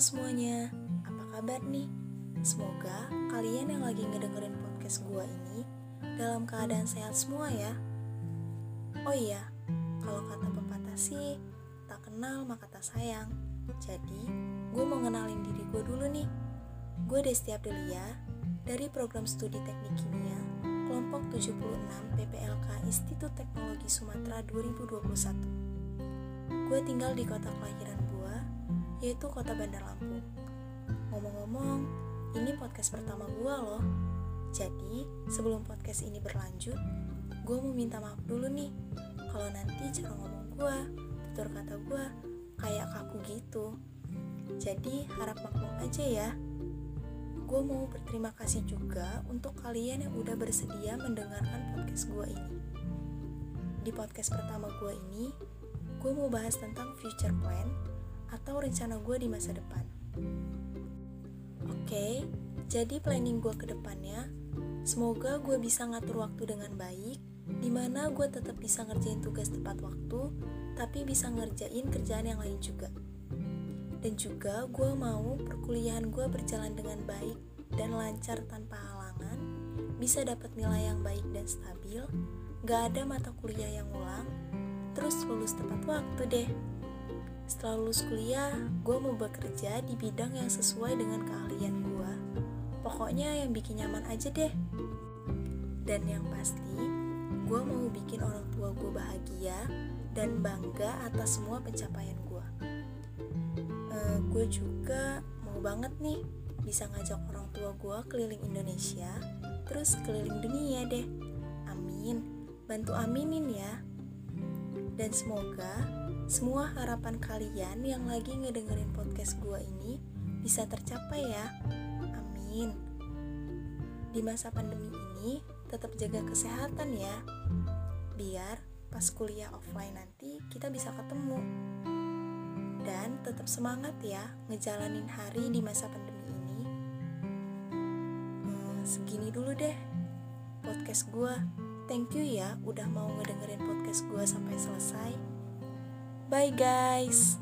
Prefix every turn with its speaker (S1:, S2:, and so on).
S1: semuanya, apa kabar nih? Semoga kalian yang lagi ngedengerin podcast gua ini dalam keadaan sehat semua ya. Oh iya, kalau kata pepatah sih, tak kenal maka tak sayang. Jadi, gue mau ngenalin diri gue dulu nih. Gue Destia Delia dari program studi teknik kimia kelompok 76 PPLK Institut Teknologi Sumatera 2021. Gue tinggal di kota kelahiran gue, yaitu kota Bandar Lampung. Ngomong-ngomong, ini podcast pertama gue loh. Jadi, sebelum podcast ini berlanjut, gue mau minta maaf dulu nih kalau nanti cara ngomong gue, tutur kata gue kayak kaku gitu. Jadi, harap maklum aja ya. Gue mau berterima kasih juga untuk kalian yang udah bersedia mendengarkan podcast gue ini. Di podcast pertama gue ini, gue mau bahas tentang future plan atau rencana gue di masa depan. Oke, jadi planning gue ke depannya, semoga gue bisa ngatur waktu dengan baik, di mana gue tetap bisa ngerjain tugas tepat waktu, tapi bisa ngerjain kerjaan yang lain juga. Dan juga gue mau perkuliahan gue berjalan dengan baik dan lancar tanpa halangan, bisa dapat nilai yang baik dan stabil, gak ada mata kuliah yang ulang, terus lulus tepat waktu deh. Setelah lulus kuliah, gue mau bekerja di bidang yang sesuai dengan keahlian gue. Pokoknya yang bikin nyaman aja deh. Dan yang pasti, gue mau bikin orang tua gue bahagia dan bangga atas semua pencapaian gue. Uh, gue juga mau banget nih bisa ngajak orang tua gue keliling Indonesia, terus keliling dunia deh. Amin, bantu aminin ya. Dan semoga semua harapan kalian yang lagi ngedengerin podcast gue ini bisa tercapai ya. Amin. Di masa pandemi ini, tetap jaga kesehatan ya. Biar pas kuliah offline nanti kita bisa ketemu. Dan tetap semangat ya ngejalanin hari di masa pandemi segini dulu deh podcast gue. Thank you ya udah mau ngedengerin podcast gue sampai selesai. Bye guys.